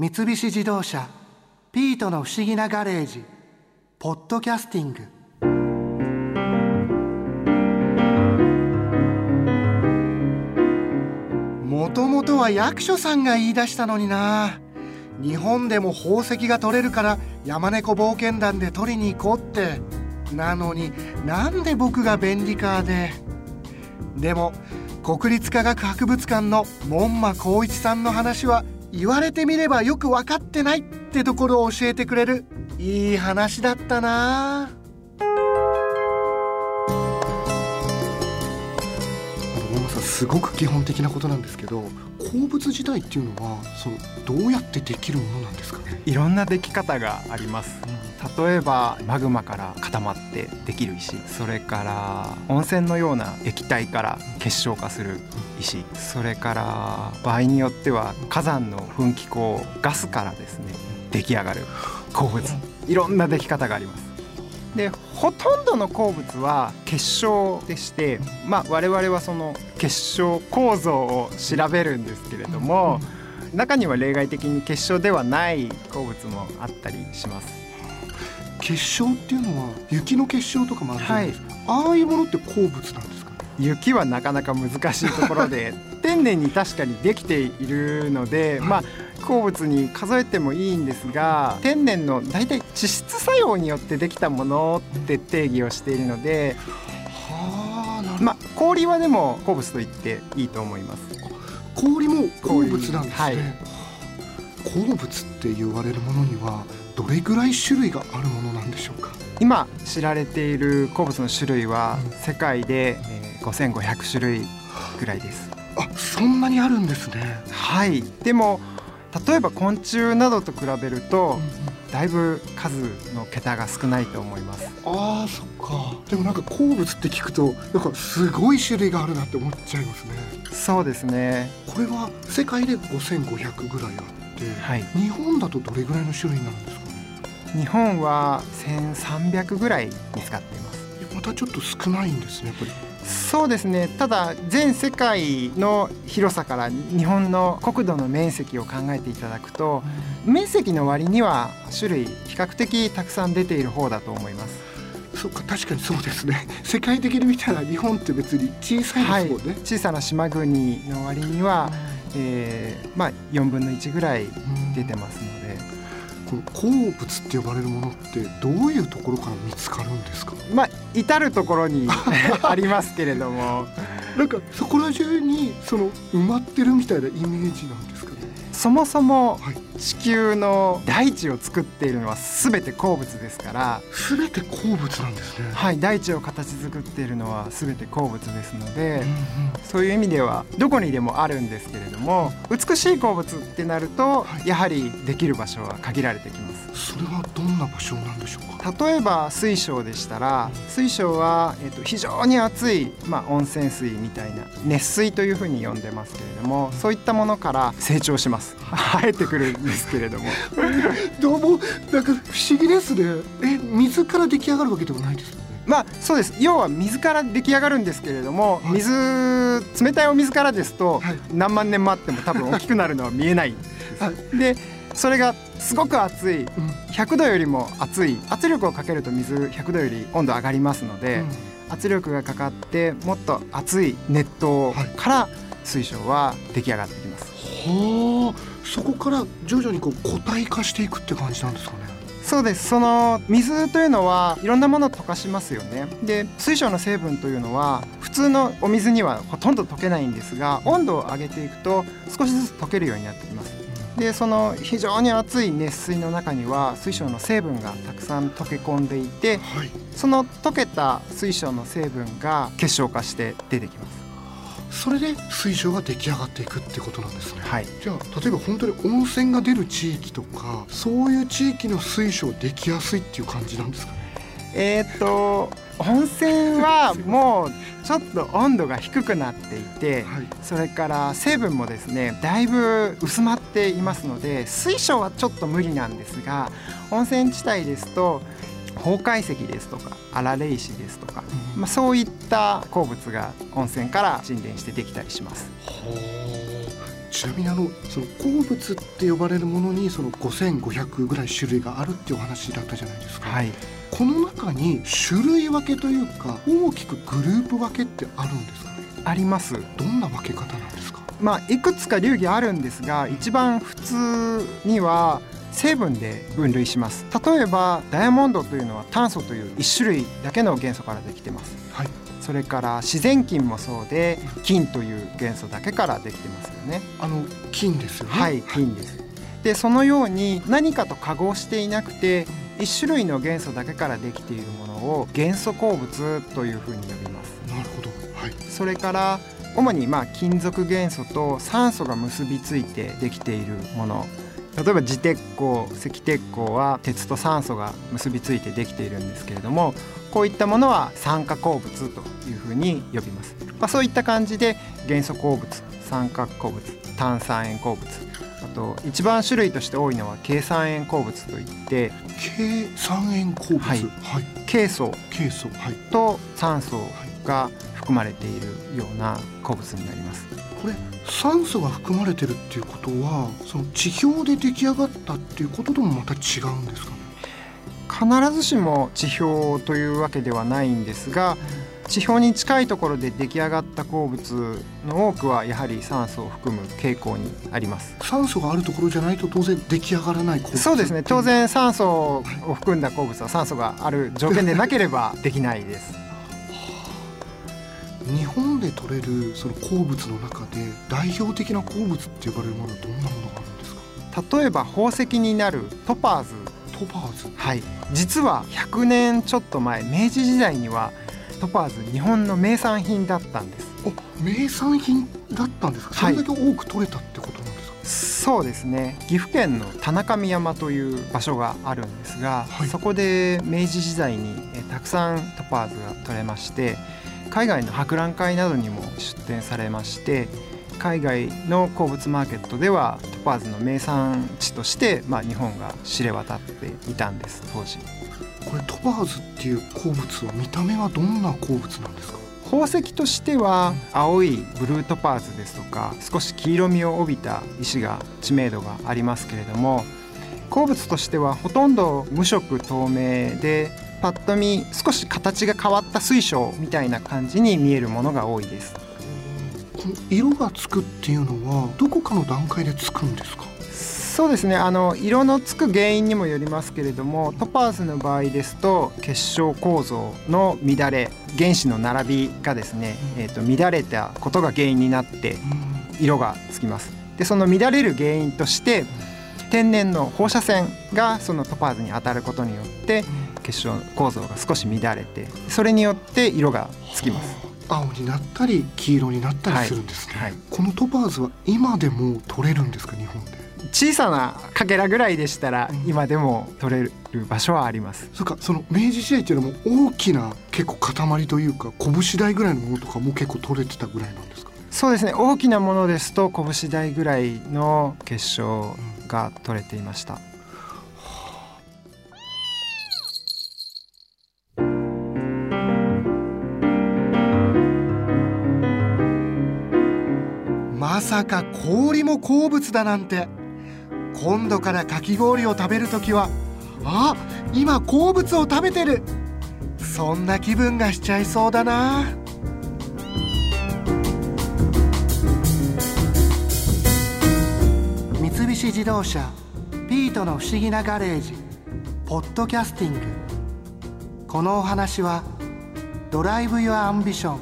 三菱自動車「ピートの不思議なガレージ」「ポッドキャスティング」もともとは役所さんが言い出したのにな。日本でも宝石が取れるから山猫冒険団で取りに行こうって。なのになんで僕が便利カーで。でも国立科学博物館の門馬光一さんの話は言われてみればよく分かってないってところを教えてくれる。いい話だったな。さすごく基本的なことなんですけど鉱物自体っていうのはそのどうやってできるものなんですかね？いろんなでき方があります。例えばマグマから固まってできる石。それから温泉のような液体から結晶化する石。それから場合によっては火山の噴気口ガスからですね出来上がる鉱物。いろんなでき方があります。でほとんどの鉱物は結晶でして、まあ、我々はその結晶構造を調べるんですけれども、中には例外的に結晶ではない鉱物もあったりします。結晶っていうのは雪の結晶とかもあるじゃないですか、はい、ああいうものって鉱物なんですか、ね、雪はなかなか難しいところで 天然に確かにできているので、はい、まあ鉱物に数えてもいいんですが天然の大体地質作用によってできたものって定義をしているので、はあ、まあ氷はでも鉱物と言っていいと思います。氷も鉱物なんですね、はい、鉱物って言われるものにはどれぐらい種類があるものなんでしょうか？今知られている鉱物の種類は世界で、えー、5500種類ぐらいです。あそんなにあるんですね。はい。でも例えば昆虫などと比べると、だいぶ数の桁が少ないと思います。あーそっか。でもなんか鉱物って聞くとなんかすごい種類があるなって思っちゃいますね。そうですね。これは世界で5500ぐらいあって、はい、日本だとどれぐらいの種類になるんですか？ね日本は1300ぐらい見つかっています。またちょっと少ないんですねやっぱり。そうですね。ただ全世界の広さから日本の国土の面積を考えていただくと、面積の割には種類比較的たくさん出ている方だと思います。そうか確かにそうですね。世界的に見たら日本って別に小さいですもんね、はい、小さな島国の割には、えー、まあ4分の1ぐらい出てますので。この鉱物って呼ばれるものってどういうところから見つかるんですか？まあ至る所に ありますけれども。なんかそこら中にその埋まってるみたいなイメージなんですか？ねそもそも地球の大地を作っているのは全て鉱物ですから全て鉱物なんですね。はい大地を形作っているのは全て鉱物ですので、うんうん、そういう意味ではどこにでもあるんですけれども美しい鉱物ってなると、はい、やはりできる場所は限られてきますそれはどんな場所なんでしょうか？例えば水晶でしたら水晶は、えっと、非常に熱い、まあ、温泉水みたいな熱水というふうに呼んでますけれどもそういったものから成長します。生えてくるんですけれども。どうもなんか不思議ですね。え水から出来上がるわけではないですまあそうです。要は水から出来上がるんですけれども、はい、水冷たいお水からですと、はい、何万年もあっても多分大きくなるのは見えないはい、でそれがすごく熱い。100度よりも熱い。圧力をかけると水100度より温度上がりますので、うん、圧力がかかってもっと熱い熱湯から水晶は出来上がってきます。はあ。そこから徐々にこう固体化していくって感じなんですかね。そうです。その水というのはいろんなものを溶かしますよね。で水晶の成分というのは普通のお水にはほとんど溶けないんですが温度を上げていくと少しずつ溶けるようになってきますでその非常に熱い熱水の中には水晶の成分がたくさん溶け込んでいて、はい、その溶けた水晶の成分が結晶化して出てきます。それで水晶が出来上がっていくってことなんですね、はい、じゃあ例えば本当に温泉が出る地域とかそういう地域の水晶できやすいっていう感じなんですかね？えー、っと温泉はもうちょっと温度が低くなっていて、はい、それから成分もですねだいぶ薄まっていますので水晶はちょっと無理なんですが温泉地帯ですと崩壊石ですとか荒れ石ですとか、まあ、そういった鉱物が温泉から沈殿してできたりします。ちなみにあのその鉱物って呼ばれるものにその5500ぐらい種類があるっていうお話だったじゃないですか、はい、この中に種類分けというか大きくグループ分けってあるんですかね？あります。どんな分け方なんですか？まあいくつか流儀あるんですが一番普通には成分で分類します。例えばダイヤモンドというのは炭素という1種類だけの元素からできてます、はい、それから自然金もそうで金という元素だけからできてますよね。あの金ですよね。はい金です、でそのように何かと化合していなくて1種類の元素だけからできているものを元素鉱物というふうに呼びます。なるほど、はい、それから主にまあ金属元素と酸素が結びついてできているもの。例えば磁鉄鉱石鉄鉱は鉄と酸素が結びついてできているんですけれどもこういったものは酸化鉱物というふうに呼びます、まあ、そういった感じで元素鉱物酸化鉱物炭酸塩鉱物あと一番種類として多いのは計算塩鉱物といって計算塩鉱物、はい、はい、ケイ素と酸素が含まれているような鉱物になります。これ酸素が含まれてるっていうことはその地表で出来上がったっていうことともまた違うんですかね？必ずしも地表というわけではないんですが地表に近いところで出来上がった鉱物の多くはやはり酸素を含む傾向にあります。酸素があるところじゃないと当然出来上がらないそうですね。当然酸素を含んだ鉱物は酸素がある条件でなければできないです。日本で取れるその鉱物の中で代表的な鉱物って呼ばれるものはどんなものがあるんですか？例えば宝石になるトパーズ。トパーズ。はい。実は100年ちょっと前明治時代にはトパーズ日本の名産品だったんです。名産品だったんですか、はい、それだけ多く取れたってことなんですか？そうですね。岐阜県の田上山という場所があるんですが、はい、そこで明治時代にたくさんトパーズが取れまして海外の博覧会などにも出展されまして海外の鉱物マーケットではトパーズの名産地として、まあ、日本が知れ渡っていたんです当時これトパーズっていう鉱物は見た目はどんな鉱物なんですか？宝石としては青いブルートパーズですとか少し黄色みを帯びた石が知名度がありますけれども鉱物としてはほとんど無色透明でパッと見少し形が変わった水晶みたいな感じに見えるものが多いです。この色がつくっていうのはどこかの段階でつくんですか？そうですね。あの色のつく原因にもよりますけれどもトパーズの場合ですと結晶構造の乱れ原子の並びがですね、えーと、乱れたことが原因になって色がつきます。でその乱れる原因として天然の放射線がそのトパーズに当たることによって結晶構造が少し乱れてそれによって色がつきます。青になったり黄色になったりするんですね、はい。はい、このトパーズは今でも取れるんですか日本で？小さなかけらぐらいでしたら今でも取れる場所はあります、そうかその明治時代っていうのも大きな結構塊というか拳台ぐらいのものとかも結構取れてたぐらいなんですか？そうですね。大きなものですと拳台ぐらいの結晶が取れていました、まさか氷も鉱物だなんて今度からかき氷を食べる時はあ今鉱物を食べてるそんな気分がしちゃいそうだな三菱自動車ピートの不思議なガレージポッドキャスティングこのお話はDrive your Ambition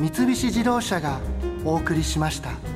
三菱自動車がお送りしました。